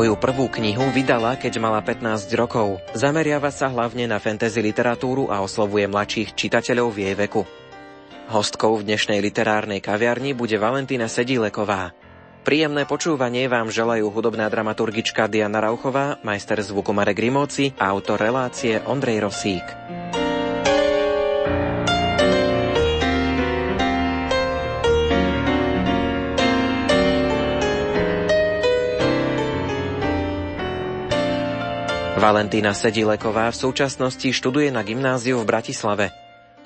Svoju prvú knihu vydala, keď mala 15 rokov. Zameriava sa hlavne na fantasy literatúru a oslovuje mladších čitateľov v jej veku. Hostkou v dnešnej literárnej kaviarni bude Valentína Sedíleková. Príjemné počúvanie vám želajú hudobná dramaturgička Diana Rauchová, majster zvuku Marek Rimóci a autor relácie Ondrej Rosík. Valentína Sedileková v súčasnosti študuje na gymnáziu v Bratislave.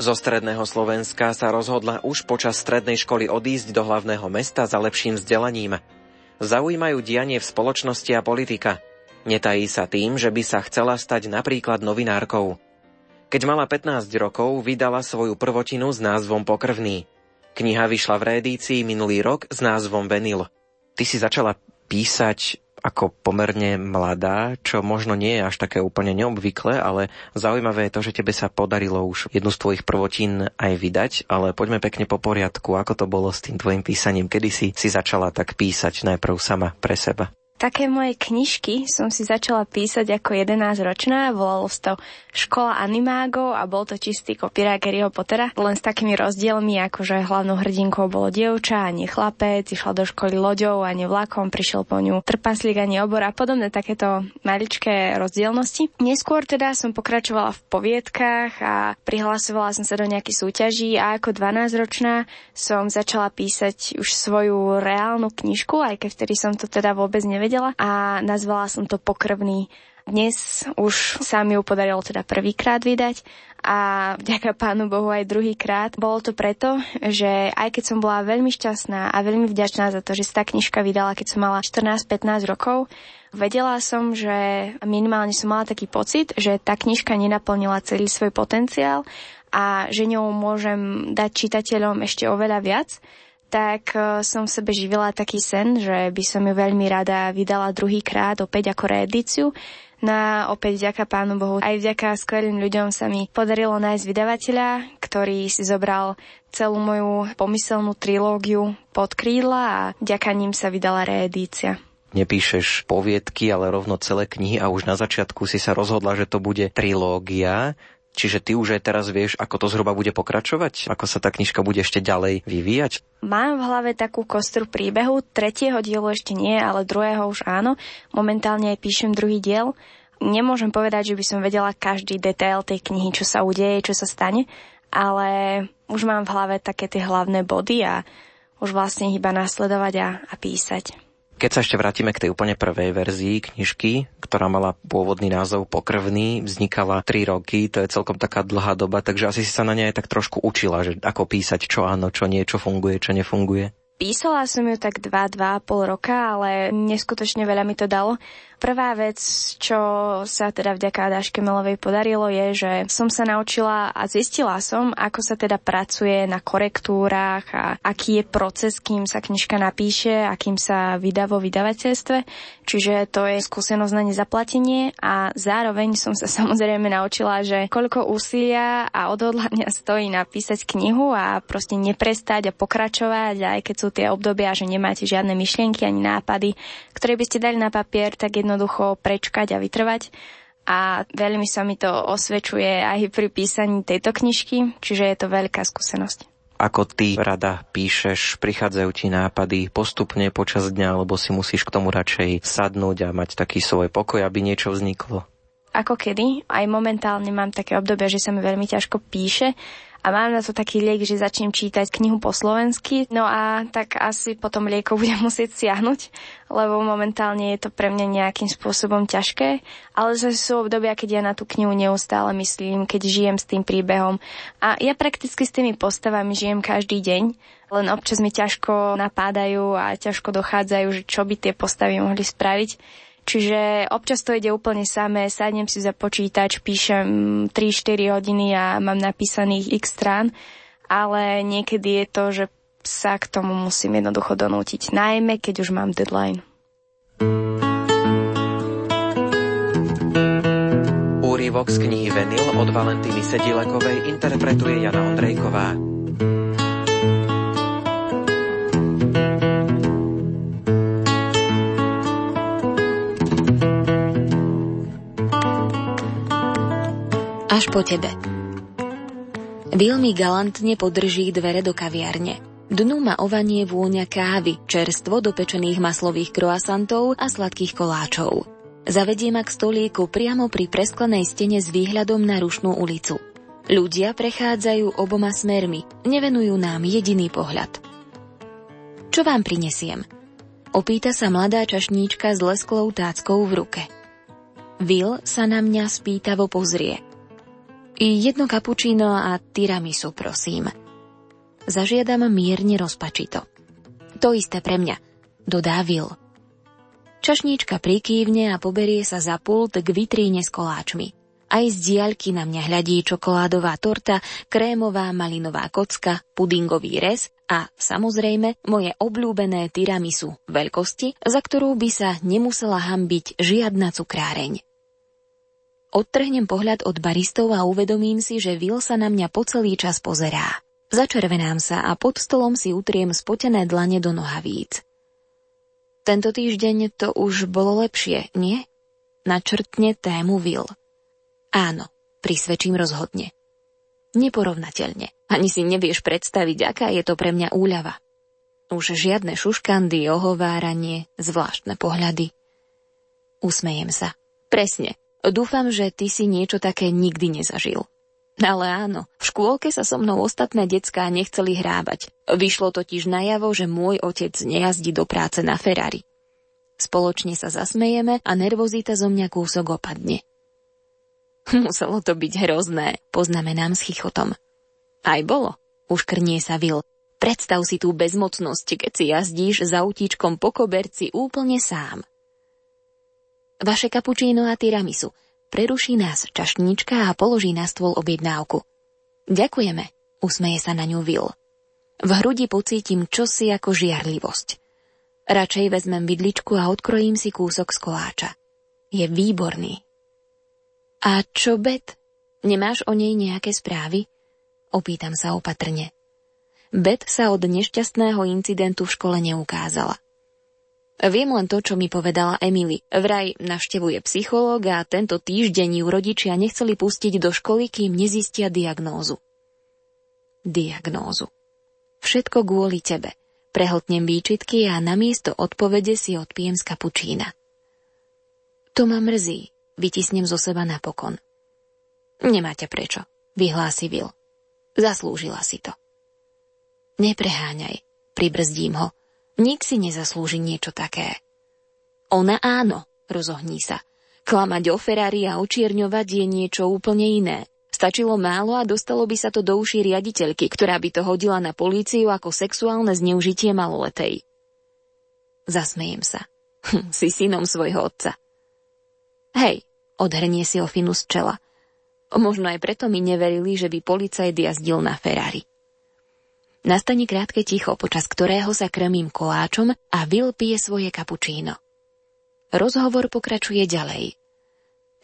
Zo stredného Slovenska sa rozhodla už počas strednej školy odísť do hlavného mesta za lepším vzdelaním. Zaujímajú dianie v spoločnosti a politika. Netají sa tým, že by sa chcela stať napríklad novinárkou. Keď mala 15 rokov, vydala svoju prvotinu s názvom Pokrvný. Kniha vyšla v rédícii minulý rok s názvom Venil. Ty si začala písať ako pomerne mladá, čo možno nie je až také úplne neobvyklé, ale zaujímavé je to, že tebe sa podarilo už jednu z tvojich prvotín aj vydať, ale poďme pekne po poriadku, ako to bolo s tým tvojim písaním, kedy si si začala tak písať najprv sama pre seba. Také moje knižky som si začala písať ako 11-ročná, volalo to Škola animágov a bol to čistý kopírák Harryho Pottera, len s takými rozdielmi, ako že hlavnou hrdinkou bolo dievča a nie chlapec, išla do školy loďou a nie vlakom, prišiel po ňu trpaslík a obor a podobné takéto maličké rozdielnosti. Neskôr teda som pokračovala v poviedkach a prihlasovala som sa do nejakých súťaží a ako 12-ročná som začala písať už svoju reálnu knižku, aj keď vtedy som to teda vôbec nevedela nevedela a nazvala som to Pokrvný. Dnes už sa mi ju podarilo teda prvýkrát vydať a vďaka pánu Bohu aj druhýkrát. Bolo to preto, že aj keď som bola veľmi šťastná a veľmi vďačná za to, že sa tá knižka vydala, keď som mala 14-15 rokov, vedela som, že minimálne som mala taký pocit, že tá knižka nenaplnila celý svoj potenciál a že ňou môžem dať čitateľom ešte oveľa viac tak e, som v sebe živila taký sen, že by som ju veľmi rada vydala druhýkrát opäť ako reedíciu. No opäť vďaka Pánu Bohu, aj vďaka skvelým ľuďom sa mi podarilo nájsť vydavateľa, ktorý si zobral celú moju pomyselnú trilógiu pod krídla a vďaka ním sa vydala reedícia nepíšeš poviedky, ale rovno celé knihy a už na začiatku si sa rozhodla, že to bude trilógia. Čiže ty už aj teraz vieš, ako to zhruba bude pokračovať? Ako sa tá knižka bude ešte ďalej vyvíjať? Mám v hlave takú kostru príbehu. Tretieho dielu ešte nie, ale druhého už áno. Momentálne aj píšem druhý diel. Nemôžem povedať, že by som vedela každý detail tej knihy, čo sa udeje, čo sa stane, ale už mám v hlave také tie hlavné body a už vlastne iba nasledovať a, a písať. Keď sa ešte vrátime k tej úplne prvej verzii knižky, ktorá mala pôvodný názov Pokrvný, vznikala 3 roky, to je celkom taká dlhá doba, takže asi si sa na nej aj tak trošku učila, že ako písať, čo áno, čo nie, čo funguje, čo nefunguje. Písala som ju tak 2-2,5 roka, ale neskutočne veľa mi to dalo. Prvá vec, čo sa teda vďaka Dáške Melovej podarilo, je, že som sa naučila a zistila som, ako sa teda pracuje na korektúrach a aký je proces, kým sa knižka napíše a kým sa vydá vo vydavateľstve. Čiže to je skúsenosť na nezaplatenie a zároveň som sa samozrejme naučila, že koľko úsilia a odhodlania stojí napísať knihu a proste neprestať a pokračovať, aj keď sú tie obdobia, že nemáte žiadne myšlienky ani nápady, ktoré by ste dali na papier, tak jednoducho prečkať a vytrvať. A veľmi sa mi to osvedčuje aj pri písaní tejto knižky, čiže je to veľká skúsenosť. Ako ty rada píšeš, prichádzajú ti nápady postupne počas dňa, alebo si musíš k tomu radšej sadnúť a mať taký svoj pokoj, aby niečo vzniklo? Ako kedy. Aj momentálne mám také obdobie, že sa mi veľmi ťažko píše a mám na to taký liek, že začnem čítať knihu po slovensky, no a tak asi potom liekov budem musieť siahnuť, lebo momentálne je to pre mňa nejakým spôsobom ťažké, ale zase sú obdobia, keď ja na tú knihu neustále myslím, keď žijem s tým príbehom. A ja prakticky s tými postavami žijem každý deň, len občas mi ťažko napádajú a ťažko dochádzajú, že čo by tie postavy mohli spraviť. Čiže občas to ide úplne samé, sadnem si za počítač, píšem 3-4 hodiny a mám napísaných x strán, ale niekedy je to, že sa k tomu musím jednoducho donútiť, najmä keď už mám deadline. Úrivok z knihy Venil od Valentíny Sedilekovej interpretuje Jana Ondrejková. Až po tebe. Bill galantne podrží dvere do kaviarne. Dnu ma ovanie vôňa kávy, čerstvo dopečených maslových croissantov a sladkých koláčov. Zavedie ma k stolíku priamo pri presklenej stene s výhľadom na rušnú ulicu. Ľudia prechádzajú oboma smermi, nevenujú nám jediný pohľad. Čo vám prinesiem? Opýta sa mladá čašníčka s lesklou táckou v ruke. Will sa na mňa spýtavo pozrie. I jedno kapučíno a tiramisu, prosím. Zažiadam mierne rozpačito. To isté pre mňa, dodá Will. Čašníčka prikývne a poberie sa za pult k vitríne s koláčmi. Aj z diaľky na mňa hľadí čokoládová torta, krémová malinová kocka, pudingový rez a samozrejme moje obľúbené tiramisu veľkosti, za ktorú by sa nemusela hambiť žiadna cukráreň. Odtrhnem pohľad od baristov a uvedomím si, že Will sa na mňa po celý čas pozerá. Začervenám sa a pod stolom si utriem spotené dlane do nohavíc. Tento týždeň to už bolo lepšie, nie? Načrtne tému Will. Áno, prisvedčím rozhodne. Neporovnateľne. Ani si nevieš predstaviť, aká je to pre mňa úľava. Už žiadne šuškandy, ohováranie, zvláštne pohľady. Usmejem sa. Presne, Dúfam, že ty si niečo také nikdy nezažil. Ale áno, v škôlke sa so mnou ostatné decká nechceli hrábať. Vyšlo totiž najavo, že môj otec nejazdí do práce na Ferrari. Spoločne sa zasmejeme a nervozita zo mňa kúsok opadne. Muselo to byť hrozné, poznamenám s chichotom. Aj bolo, uškrnie sa Vil. Predstav si tú bezmocnosť, keď si jazdíš za autíčkom po koberci úplne sám. Vaše kapučíno a tiramisu. Preruší nás čašníčka a položí na stôl objednávku. Ďakujeme, usmeje sa na ňu Will. V hrudi pocítim čosi ako žiarlivosť. Radšej vezmem vidličku a odkrojím si kúsok z koláča. Je výborný. A čo Bet? Nemáš o nej nejaké správy? Opýtam sa opatrne. Bet sa od nešťastného incidentu v škole neukázala. Viem len to, čo mi povedala Emily. Vraj navštevuje psychológa a tento týždeň ju rodičia nechceli pustiť do školy, kým nezistia diagnózu. Diagnózu. Všetko kvôli tebe. Prehltnem výčitky a namiesto odpovede si odpijem z kapučína. To ma mrzí, vytisnem zo seba napokon. Nemáte prečo, vyhlási Vil. Zaslúžila si to. Nepreháňaj, pribrzdím ho. Nik si nezaslúži niečo také. Ona áno, rozohní sa. Klamať o Ferrari a očierňovať je niečo úplne iné. Stačilo málo a dostalo by sa to do uší riaditeľky, ktorá by to hodila na políciu ako sexuálne zneužitie maloletej. Zasmejem sa. Hm, si synom svojho otca. Hej, odhrnie si Ofinu z čela. Možno aj preto mi neverili, že by policajt jazdil na Ferrari. Nastane krátke ticho, počas ktorého sa krmím koláčom a Will pije svoje kapučíno. Rozhovor pokračuje ďalej.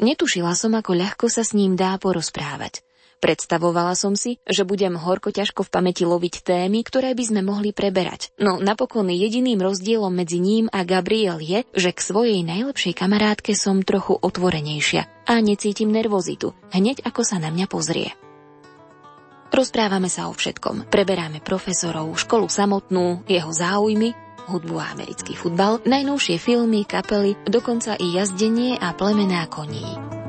Netušila som, ako ľahko sa s ním dá porozprávať. Predstavovala som si, že budem horko ťažko v pamäti loviť témy, ktoré by sme mohli preberať. No napokon jediným rozdielom medzi ním a Gabriel je, že k svojej najlepšej kamarátke som trochu otvorenejšia a necítim nervozitu, hneď ako sa na mňa pozrie. Rozprávame sa o všetkom. Preberáme profesorov, školu samotnú, jeho záujmy, hudbu a americký futbal, najnovšie filmy, kapely, dokonca i jazdenie a plemená koní.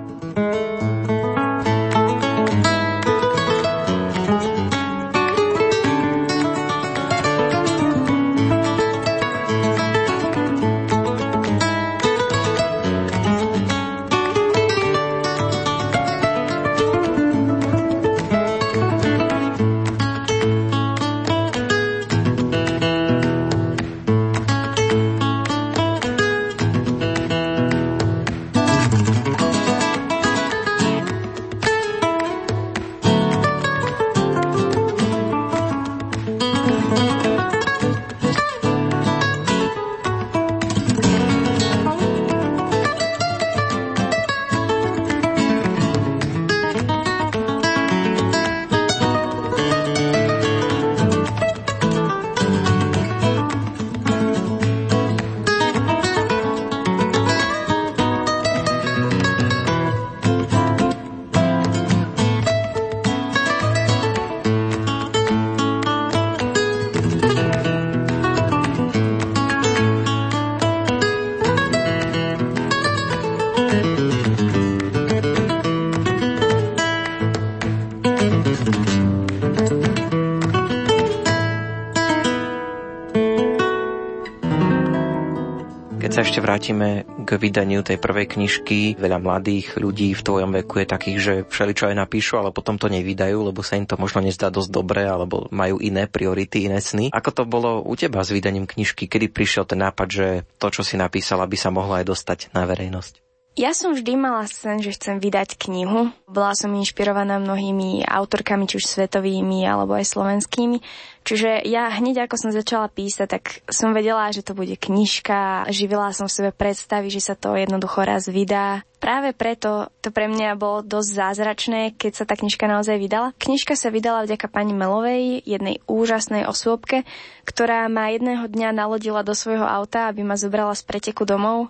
Ešte vrátime k vydaniu tej prvej knižky, veľa mladých ľudí v tvojom veku je takých, že všeličo aj napíšu, ale potom to nevydajú, lebo sa im to možno nezdá dosť dobre, alebo majú iné priority, iné sny. Ako to bolo u teba s vydaním knižky? Kedy prišiel ten nápad, že to, čo si napísala, by sa mohlo aj dostať na verejnosť? Ja som vždy mala sen, že chcem vydať knihu. Bola som inšpirovaná mnohými autorkami, či už svetovými alebo aj slovenskými. Čiže ja hneď ako som začala písať, tak som vedela, že to bude knižka. Živila som v sebe predstavy, že sa to jednoducho raz vydá. Práve preto to pre mňa bolo dosť zázračné, keď sa tá knižka naozaj vydala. Knižka sa vydala vďaka pani Melovej, jednej úžasnej osôbke, ktorá ma jedného dňa nalodila do svojho auta, aby ma zobrala z preteku domov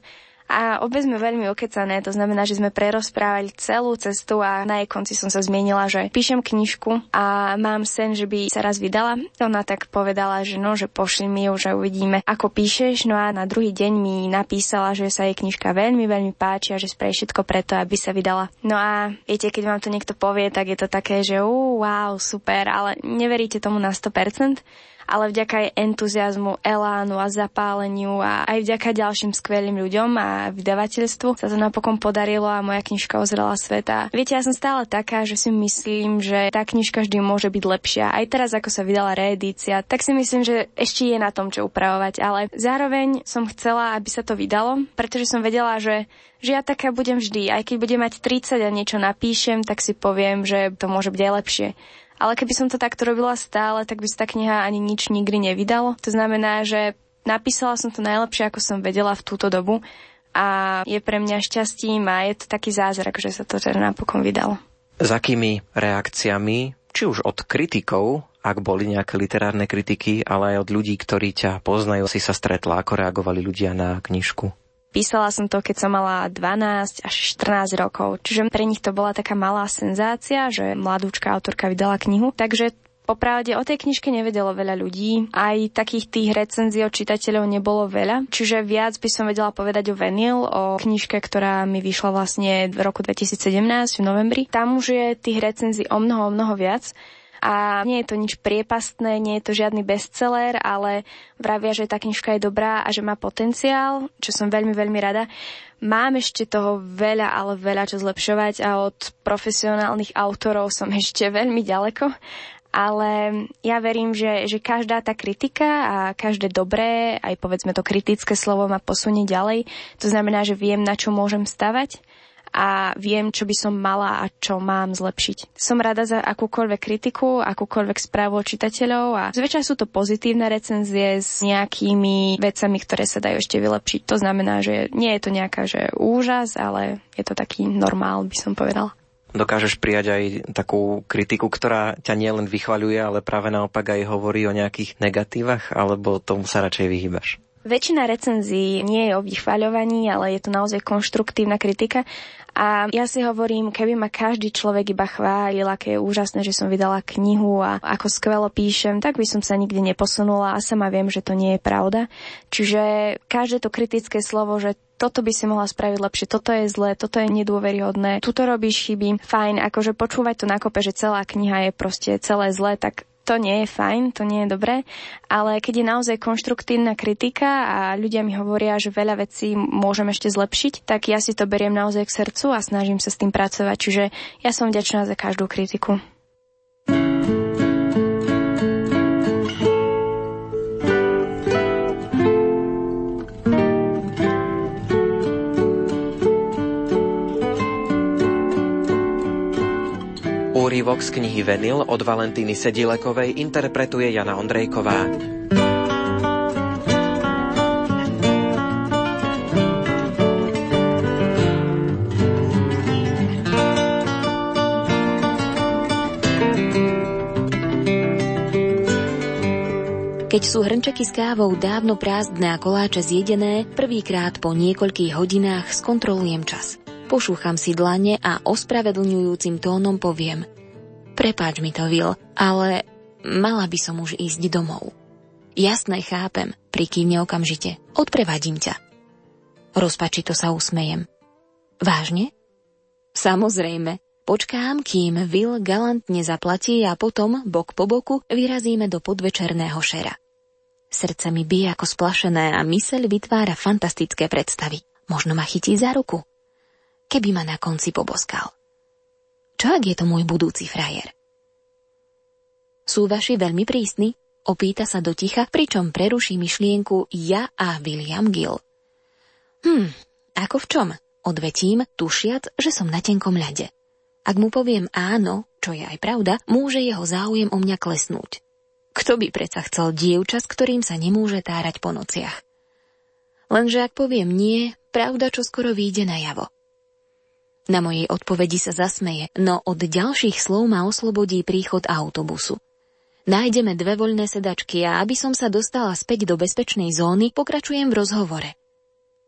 a obe sme veľmi okecané, to znamená, že sme prerozprávali celú cestu a na jej konci som sa zmienila, že píšem knižku a mám sen, že by sa raz vydala. Ona tak povedala, že no, že pošli mi ju, že uvidíme, ako píšeš. No a na druhý deň mi napísala, že sa jej knižka veľmi, veľmi páči a že spraví všetko preto, aby sa vydala. No a viete, keď vám to niekto povie, tak je to také, že uh, wow, super, ale neveríte tomu na 100% ale vďaka aj entuziasmu, elánu a zapáleniu a aj vďaka ďalším skvelým ľuďom a vydavateľstvu sa to napokon podarilo a moja knižka ozrela sveta. Viete, ja som stále taká, že si myslím, že tá knižka vždy môže byť lepšia. Aj teraz, ako sa vydala reedícia, tak si myslím, že ešte je na tom, čo upravovať, ale zároveň som chcela, aby sa to vydalo, pretože som vedela, že že ja taká budem vždy. Aj keď budem mať 30 a niečo napíšem, tak si poviem, že to môže byť aj lepšie. Ale keby som to takto robila stále, tak by sa tá kniha ani nič nikdy nevydalo. To znamená, že napísala som to najlepšie, ako som vedela v túto dobu a je pre mňa šťastím a je to taký zázrak, že sa to teda napokon vydalo. S akými reakciami, či už od kritikov, ak boli nejaké literárne kritiky, ale aj od ľudí, ktorí ťa poznajú, si sa stretla, ako reagovali ľudia na knižku? Písala som to, keď som mala 12 až 14 rokov, čiže pre nich to bola taká malá senzácia, že mladúčka autorka vydala knihu, takže Popravde o tej knižke nevedelo veľa ľudí, aj takých tých recenzií od čitateľov nebolo veľa, čiže viac by som vedela povedať o Venil, o knižke, ktorá mi vyšla vlastne v roku 2017 v novembri. Tam už je tých recenzií o mnoho, o mnoho viac a nie je to nič priepastné, nie je to žiadny bestseller, ale vravia, že tá knižka je dobrá a že má potenciál, čo som veľmi, veľmi rada. Mám ešte toho veľa, ale veľa čo zlepšovať a od profesionálnych autorov som ešte veľmi ďaleko, ale ja verím, že, že každá tá kritika a každé dobré, aj povedzme to kritické slovo ma posunie ďalej. To znamená, že viem, na čo môžem stavať a viem, čo by som mala a čo mám zlepšiť. Som rada za akúkoľvek kritiku, akúkoľvek správu od čitateľov a zväčša sú to pozitívne recenzie s nejakými vecami, ktoré sa dajú ešte vylepšiť. To znamená, že nie je to nejaká že úžas, ale je to taký normál, by som povedala. Dokážeš prijať aj takú kritiku, ktorá ťa nielen vychvaľuje, ale práve naopak aj hovorí o nejakých negatívach, alebo tomu sa radšej vyhýbaš? Väčšina recenzií nie je o vychváľovaní, ale je to naozaj konštruktívna kritika a ja si hovorím, keby ma každý človek iba chválil, aké je úžasné, že som vydala knihu a ako skvelo píšem, tak by som sa nikdy neposunula a sama viem, že to nie je pravda. Čiže každé to kritické slovo, že toto by si mohla spraviť lepšie, toto je zlé, toto je nedôveryhodné, tuto robíš chyby, fajn, akože počúvať to na kope, že celá kniha je proste celé zlé, tak to nie je fajn, to nie je dobré, ale keď je naozaj konštruktívna kritika a ľudia mi hovoria, že veľa vecí môžem ešte zlepšiť, tak ja si to beriem naozaj k srdcu a snažím sa s tým pracovať, čiže ja som vďačná za každú kritiku. Úrivok z knihy Venil od Valentíny Sedilekovej interpretuje Jana Ondrejková. Keď sú hrnčeky s kávou dávno prázdne a koláče zjedené, prvýkrát po niekoľkých hodinách skontrolujem čas. Pošúcham si dlane a ospravedlňujúcim tónom poviem – Prepáč mi to, Vil, ale mala by som už ísť domov. Jasné, chápem, prikývne okamžite. Odprevadím ťa. Rozpačito sa usmejem. Vážne? Samozrejme, Počkám, kým Will galantne zaplatí a potom, bok po boku, vyrazíme do podvečerného šera. Srdce mi bije ako splašené a myseľ vytvára fantastické predstavy. Možno ma chytí za ruku. Keby ma na konci poboskal. Čo ak je to môj budúci frajer? Sú vaši veľmi prísni? Opýta sa do ticha, pričom preruší myšlienku ja a William Gill. Hm, ako v čom? Odvetím, tušiac, že som na tenkom ľade. Ak mu poviem áno, čo je aj pravda, môže jeho záujem o mňa klesnúť. Kto by predsa chcel dievča, s ktorým sa nemôže tárať po nociach? Lenže ak poviem nie, pravda čo skoro vyjde na javo. Na mojej odpovedi sa zasmeje, no od ďalších slov ma oslobodí príchod autobusu. Nájdeme dve voľné sedačky a aby som sa dostala späť do bezpečnej zóny, pokračujem v rozhovore.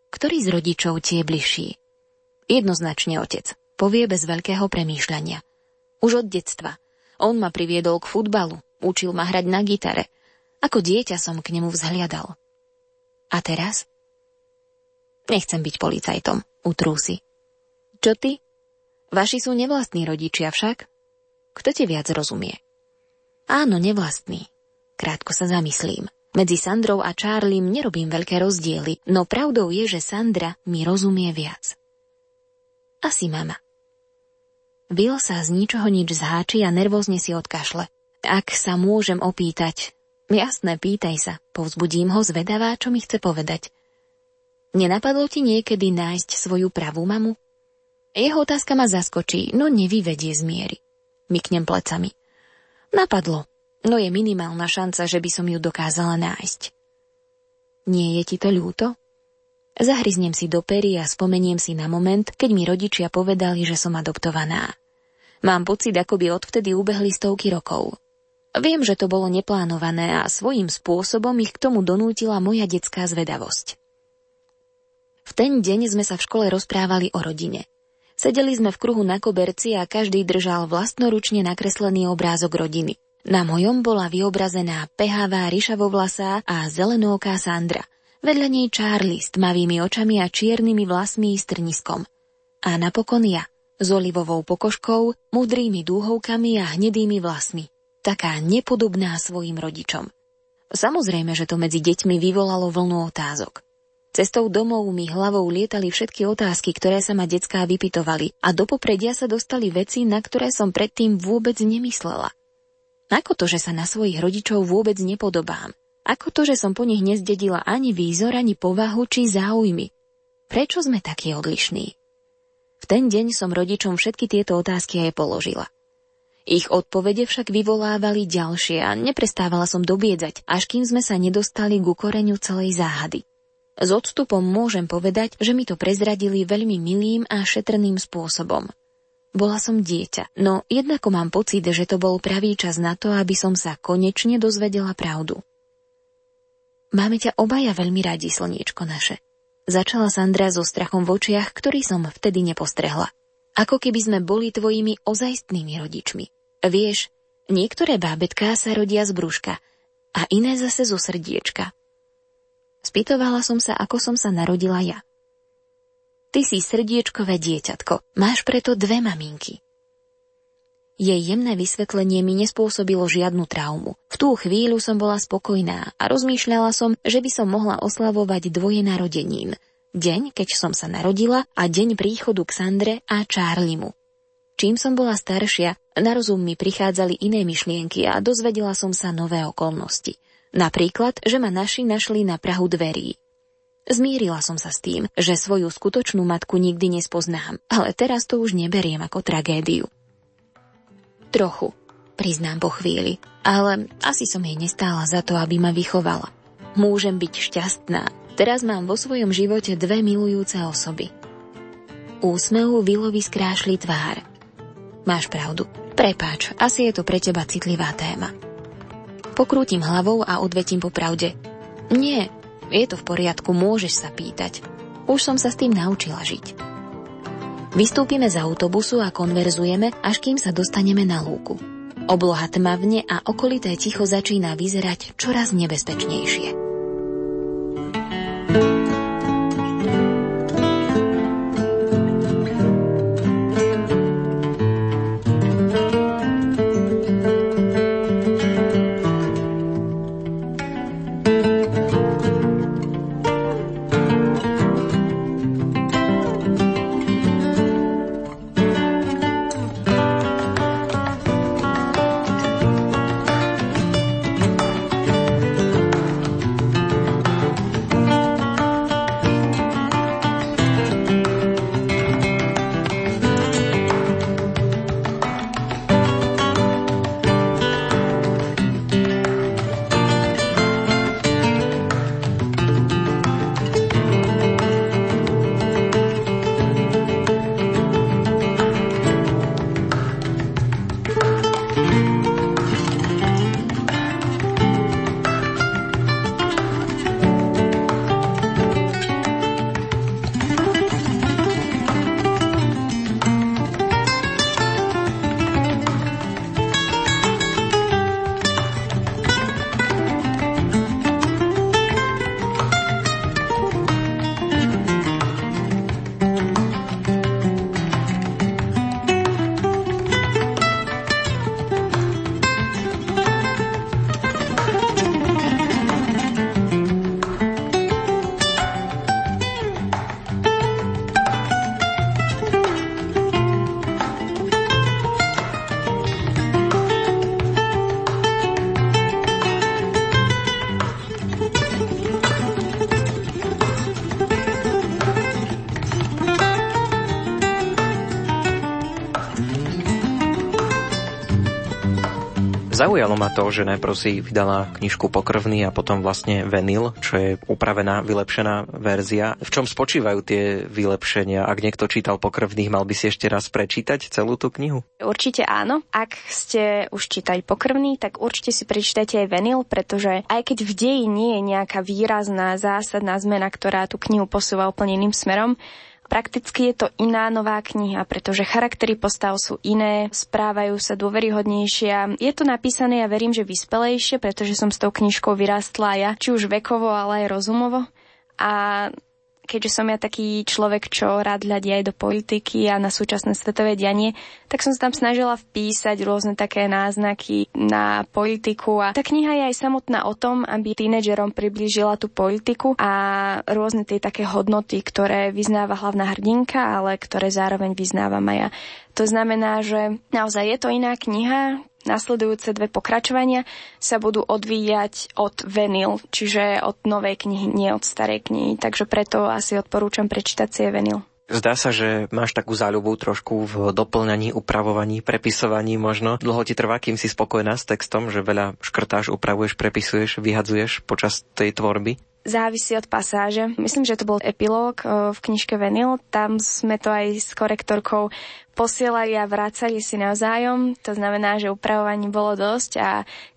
Ktorý z rodičov tie bližší? Jednoznačne otec povie bez veľkého premýšľania. Už od detstva. On ma priviedol k futbalu, učil ma hrať na gitare. Ako dieťa som k nemu vzhliadal. A teraz? Nechcem byť policajtom, utrúsi. Čo ty? Vaši sú nevlastní rodičia však? Kto ti viac rozumie? Áno, nevlastný. Krátko sa zamyslím. Medzi Sandrou a Charliem nerobím veľké rozdiely, no pravdou je, že Sandra mi rozumie viac. Asi mama. Bill sa z ničoho nič zháči a nervózne si odkašle. Ak sa môžem opýtať, jasné, pýtaj sa, povzbudím ho zvedavá, čo mi chce povedať. Nenapadlo ti niekedy nájsť svoju pravú mamu? Jeho otázka ma zaskočí, no nevyvedie z miery. Myknem plecami. Napadlo, no je minimálna šanca, že by som ju dokázala nájsť. Nie je ti to ľúto? Zahryznem si do pery a spomeniem si na moment, keď mi rodičia povedali, že som adoptovaná. Mám pocit, ako by odvtedy ubehli stovky rokov. Viem, že to bolo neplánované a svojím spôsobom ich k tomu donútila moja detská zvedavosť. V ten deň sme sa v škole rozprávali o rodine. Sedeli sme v kruhu na koberci a každý držal vlastnoručne nakreslený obrázok rodiny. Na mojom bola vyobrazená pehavá ryšavovlasá a zelenooká Sandra – Vedľa nej Charlie s tmavými očami a čiernymi vlasmi s trniskom. A napokon ja, s olivovou pokožkou, mudrými dúhovkami a hnedými vlasmi. Taká nepodobná svojim rodičom. Samozrejme, že to medzi deťmi vyvolalo vlnu otázok. Cestou domov mi hlavou lietali všetky otázky, ktoré sa ma detská vypitovali a do popredia sa dostali veci, na ktoré som predtým vôbec nemyslela. Ako to, že sa na svojich rodičov vôbec nepodobám? Ako to, že som po nich nezdedila ani výzor, ani povahu či záujmy? Prečo sme takí odlišní? V ten deň som rodičom všetky tieto otázky aj položila. Ich odpovede však vyvolávali ďalšie a neprestávala som dobiedzať, až kým sme sa nedostali ku koreňu celej záhady. S odstupom môžem povedať, že mi to prezradili veľmi milým a šetrným spôsobom. Bola som dieťa, no jednako mám pocit, že to bol pravý čas na to, aby som sa konečne dozvedela pravdu. Máme ťa obaja veľmi radi, slniečko naše. Začala Sandra so strachom v očiach, ktorý som vtedy nepostrehla. Ako keby sme boli tvojimi ozajstnými rodičmi. Vieš, niektoré bábetká sa rodia z brúška a iné zase zo srdiečka. Spýtovala som sa, ako som sa narodila ja. Ty si srdiečkové dieťatko, máš preto dve maminky. Jej jemné vysvetlenie mi nespôsobilo žiadnu traumu. V tú chvíľu som bola spokojná a rozmýšľala som, že by som mohla oslavovať dvoje narodenín. Deň, keď som sa narodila a deň príchodu k Sandre a Charliemu. Čím som bola staršia, na rozum mi prichádzali iné myšlienky a dozvedela som sa nové okolnosti. Napríklad, že ma naši našli na Prahu dverí. Zmírila som sa s tým, že svoju skutočnú matku nikdy nespoznám, ale teraz to už neberiem ako tragédiu. Trochu, priznám po chvíli, ale asi som jej nestála za to, aby ma vychovala. Môžem byť šťastná. Teraz mám vo svojom živote dve milujúce osoby. Úsmevu Vilovi skrášli tvár. Máš pravdu. Prepáč, asi je to pre teba citlivá téma. Pokrútim hlavou a odvetím po pravde. Nie, je to v poriadku, môžeš sa pýtať. Už som sa s tým naučila žiť. Vystúpime z autobusu a konverzujeme, až kým sa dostaneme na lúku. Obloha tmavne a okolité ticho začína vyzerať čoraz nebezpečnejšie. Zaujalo ma to, že najprv si vydala knižku Pokrvný a potom vlastne Venil, čo je upravená, vylepšená verzia. V čom spočívajú tie vylepšenia? Ak niekto čítal Pokrvných, mal by si ešte raz prečítať celú tú knihu? Určite áno. Ak ste už čítali Pokrvný, tak určite si prečítajte aj Venil, pretože aj keď v deji nie je nejaká výrazná, zásadná zmena, ktorá tú knihu posúva úplne iným smerom, Prakticky je to iná nová kniha, pretože charaktery postav sú iné, správajú sa dôveryhodnejšie. Je to napísané, ja verím, že vyspelejšie, pretože som s tou knižkou vyrástla ja, či už vekovo, ale aj rozumovo. A keďže som ja taký človek, čo rád hľadí aj do politiky a na súčasné svetové dianie, tak som sa tam snažila vpísať rôzne také náznaky na politiku a tá kniha je aj samotná o tom, aby tínedžerom priblížila tú politiku a rôzne tie také hodnoty, ktoré vyznáva hlavná hrdinka, ale ktoré zároveň vyznávam aj ja. To znamená, že naozaj je to iná kniha, Nasledujúce dve pokračovania sa budú odvíjať od Venil, čiže od novej knihy, nie od starej knihy. Takže preto asi odporúčam prečítať si Venil. Zdá sa, že máš takú záľubu trošku v doplňaní, upravovaní, prepisovaní možno. Dlho ti trvá, kým si spokojná s textom, že veľa škrtáš, upravuješ, prepisuješ, vyhadzuješ počas tej tvorby? závisí od pasáže. Myslím, že to bol epilóg eh, v knižke Venil. Tam sme to aj s korektorkou posielali a vracali si navzájom. To znamená, že upravovaní bolo dosť a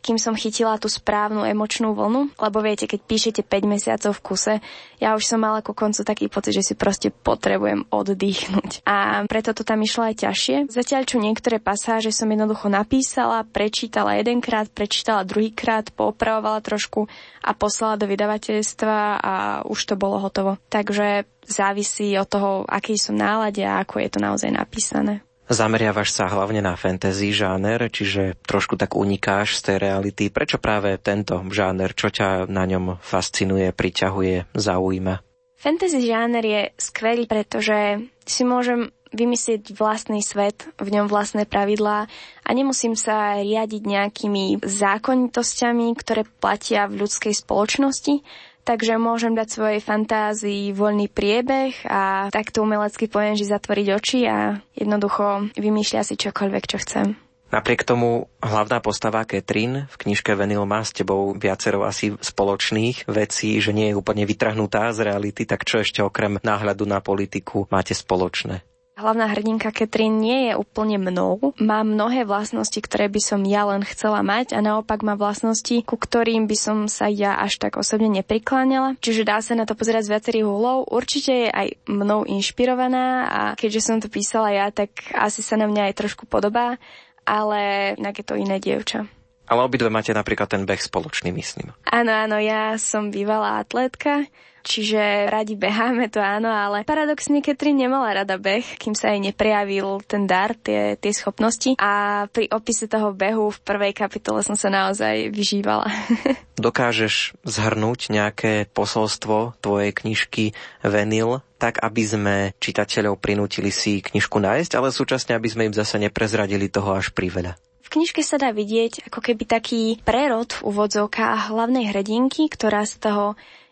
kým som chytila tú správnu emočnú vlnu, lebo viete, keď píšete 5 mesiacov v kuse, ja už som mala ku koncu taký pocit, že si proste potrebujem oddychnúť. A preto to tam išlo aj ťažšie. Zatiaľ, čo niektoré pasáže som jednoducho napísala, prečítala jedenkrát, prečítala druhýkrát, poopravovala trošku a poslala do vydavateľstva a už to bolo hotovo. Takže závisí od toho, aký som nálade a ako je to naozaj napísané. Zameriavaš sa hlavne na fantasy žáner, čiže trošku tak unikáš z tej reality. Prečo práve tento žáner? Čo ťa na ňom fascinuje, priťahuje, zaujíma? Fantasy žáner je skvelý, pretože si môžem vymyslieť vlastný svet, v ňom vlastné pravidlá a nemusím sa riadiť nejakými zákonitosťami, ktoré platia v ľudskej spoločnosti, takže môžem dať svojej fantázii voľný priebeh a takto umelecky poviem, že zatvoriť oči a jednoducho vymýšľa si čokoľvek, čo chcem. Napriek tomu hlavná postava Catherine v knižke Venil má s tebou viacero asi spoločných vecí, že nie je úplne vytrhnutá z reality, tak čo ešte okrem náhľadu na politiku máte spoločné? Hlavná hrdinka Katrin nie je úplne mnou. Má mnohé vlastnosti, ktoré by som ja len chcela mať a naopak má vlastnosti, ku ktorým by som sa ja až tak osobne neprikláňala. Čiže dá sa na to pozerať z viacerých uhlov. Určite je aj mnou inšpirovaná a keďže som to písala ja, tak asi sa na mňa aj trošku podobá, ale inak je to iné dievča. Ale obidve máte napríklad ten beh spoločný, myslím. Áno, áno, ja som bývalá atletka čiže radi beháme, to áno, ale paradoxne Katrin nemala rada beh, kým sa jej neprejavil ten dar, tie, tie schopnosti a pri opise toho behu v prvej kapitole som sa naozaj vyžívala. Dokážeš zhrnúť nejaké posolstvo tvojej knižky Venil, tak aby sme čitateľov prinútili si knižku nájsť, ale súčasne aby sme im zase neprezradili toho až priveľa. V knižke sa dá vidieť ako keby taký prerod v úvodzovkách hlavnej hrdinky, ktorá z toho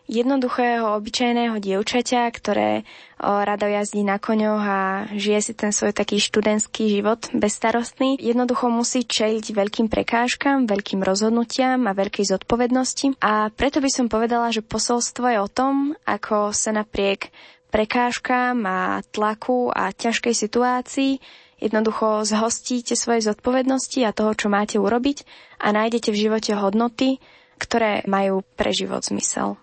jednoduchého, obyčajného dievčaťa, ktoré o, rado jazdí na koňoch a žije si ten svoj taký študentský život bezstarostný. Jednoducho musí čeliť veľkým prekážkam, veľkým rozhodnutiam a veľkej zodpovednosti. A preto by som povedala, že posolstvo je o tom, ako sa napriek prekážkam a tlaku a ťažkej situácii jednoducho zhostíte svoje zodpovednosti a toho, čo máte urobiť a nájdete v živote hodnoty, ktoré majú pre život zmysel.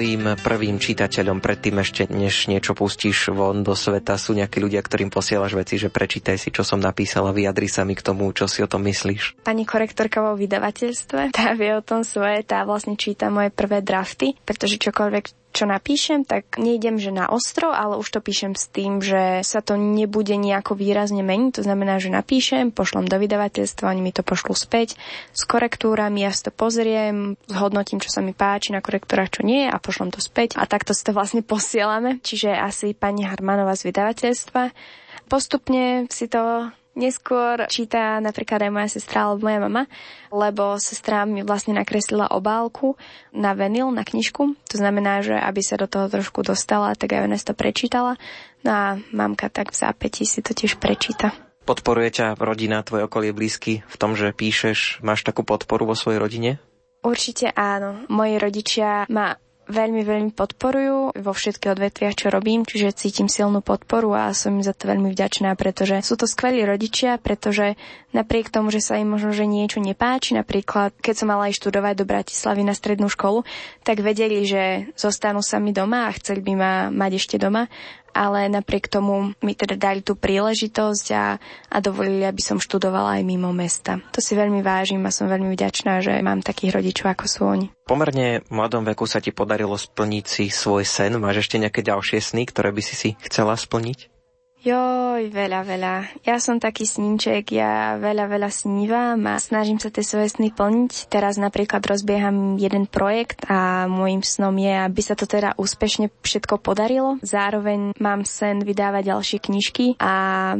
Tvojim prvým čitateľom predtým ešte, než niečo pustíš von do sveta, sú nejakí ľudia, ktorým posielaš veci, že prečítaj si, čo som napísala, vyjadri sa mi k tomu, čo si o tom myslíš? Pani korektorka vo vydavateľstve, tá vie o tom svoje, tá vlastne číta moje prvé drafty, pretože čokoľvek čo napíšem, tak nejdem, že na ostro, ale už to píšem s tým, že sa to nebude nejako výrazne meniť. To znamená, že napíšem, pošlom do vydavateľstva, oni mi to pošlú späť s korektúrami, ja si to pozriem, zhodnotím, čo sa mi páči na korektúrach, čo nie a pošlom to späť. A takto si to vlastne posielame. Čiže asi pani Harmanová z vydavateľstva. Postupne si to Neskôr číta napríklad aj moja sestra alebo moja mama, lebo sestra mi vlastne nakreslila obálku na venil, na knižku. To znamená, že aby sa do toho trošku dostala, tak aj ona si to prečítala. No a mamka tak v zápäti si to tiež prečíta. Podporuje ťa rodina, tvoje okolie blízky v tom, že píšeš? Máš takú podporu vo svojej rodine? Určite áno. Moji rodičia ma veľmi, veľmi podporujú vo všetkých odvetviach, čo robím, čiže cítim silnú podporu a som im za to veľmi vďačná, pretože sú to skvelí rodičia, pretože napriek tomu, že sa im možno že niečo nepáči, napríklad keď som mala aj študovať do Bratislavy na strednú školu, tak vedeli, že zostanú sami doma a chceli by ma mať ešte doma ale napriek tomu mi teda dali tú príležitosť a, a dovolili, aby som študovala aj mimo mesta. To si veľmi vážim a som veľmi vďačná, že mám takých rodičov, ako sú oni. Pomerne v mladom veku sa ti podarilo splniť si svoj sen. Máš ešte nejaké ďalšie sny, ktoré by si si chcela splniť? Joj, veľa, veľa. Ja som taký sníček, ja veľa, veľa snívam a snažím sa tie svoje sny plniť. Teraz napríklad rozbieham jeden projekt a môjim snom je, aby sa to teda úspešne všetko podarilo. Zároveň mám sen vydávať ďalšie knižky a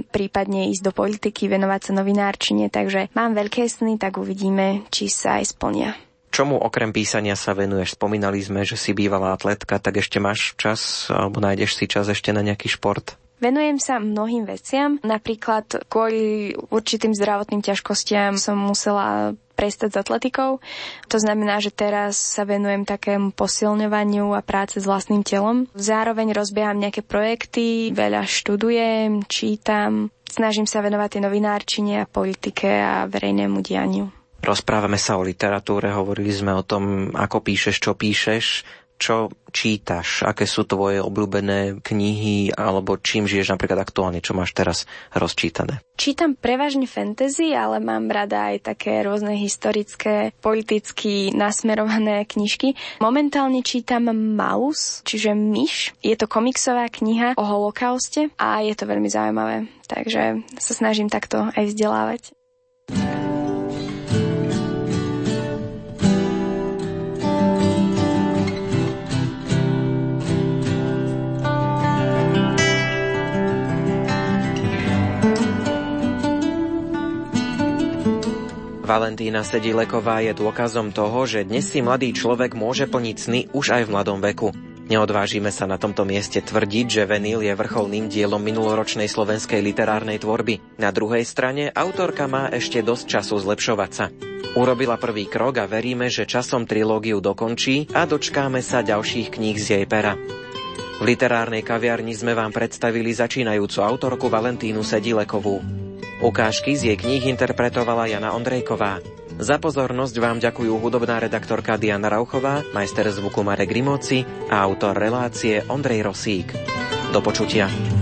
prípadne ísť do politiky, venovať sa novinárčine, takže mám veľké sny, tak uvidíme, či sa aj splnia. Čomu okrem písania sa venuješ? Spomínali sme, že si bývalá atletka, tak ešte máš čas alebo nájdeš si čas ešte na nejaký šport? Venujem sa mnohým veciam, napríklad kvôli určitým zdravotným ťažkostiam som musela prestať s atletikou. To znamená, že teraz sa venujem takému posilňovaniu a práce s vlastným telom. Zároveň rozbieham nejaké projekty, veľa študujem, čítam, snažím sa venovať tej novinárčine a politike a verejnému dianiu. Rozprávame sa o literatúre, hovorili sme o tom, ako píšeš, čo píšeš čo čítaš, aké sú tvoje obľúbené knihy, alebo čím žiješ napríklad aktuálne, čo máš teraz rozčítané? Čítam prevažne fantasy, ale mám rada aj také rôzne historické, politicky nasmerované knižky. Momentálne čítam Maus, čiže myš. Je to komiksová kniha o holokauste a je to veľmi zaujímavé. Takže sa snažím takto aj vzdelávať. Valentína Sedileková je dôkazom toho, že dnes si mladý človek môže plniť sny už aj v mladom veku. Neodvážime sa na tomto mieste tvrdiť, že Venil je vrcholným dielom minuloročnej slovenskej literárnej tvorby. Na druhej strane autorka má ešte dosť času zlepšovať sa. Urobila prvý krok a veríme, že časom trilógiu dokončí a dočkáme sa ďalších kníh z jej pera. V literárnej kaviarni sme vám predstavili začínajúcu autorku Valentínu Sedilekovú. Ukážky z jej kníh interpretovala Jana Ondrejková. Za pozornosť vám ďakujú hudobná redaktorka Diana Rauchová, majster zvuku Marek Grimoci a autor relácie Ondrej Rosík. Do počutia.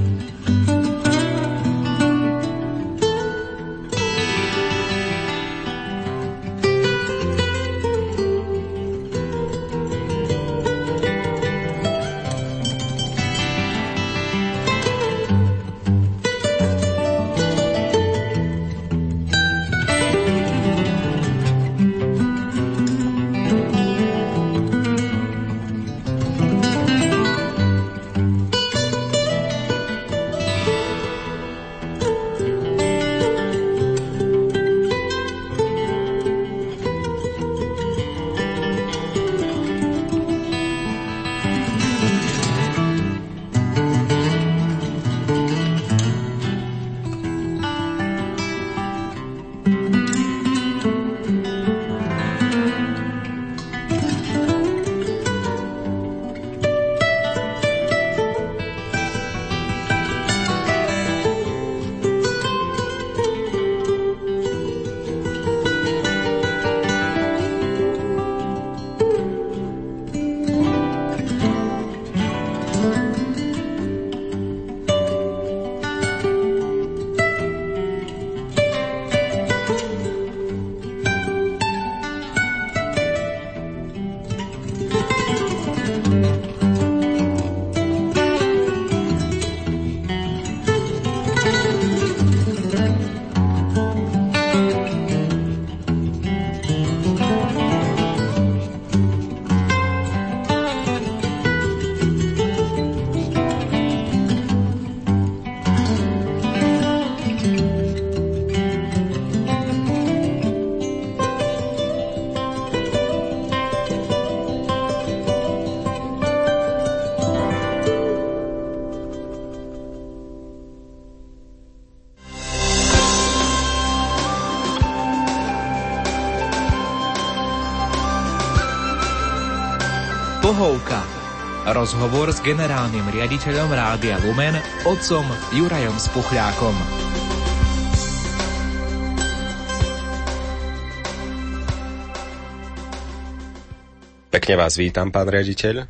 Rozhovor s generálnym riaditeľom Rádia Lumen, otcom Jurajom Spuchľákom. Pekne vás vítam, pán riaditeľ.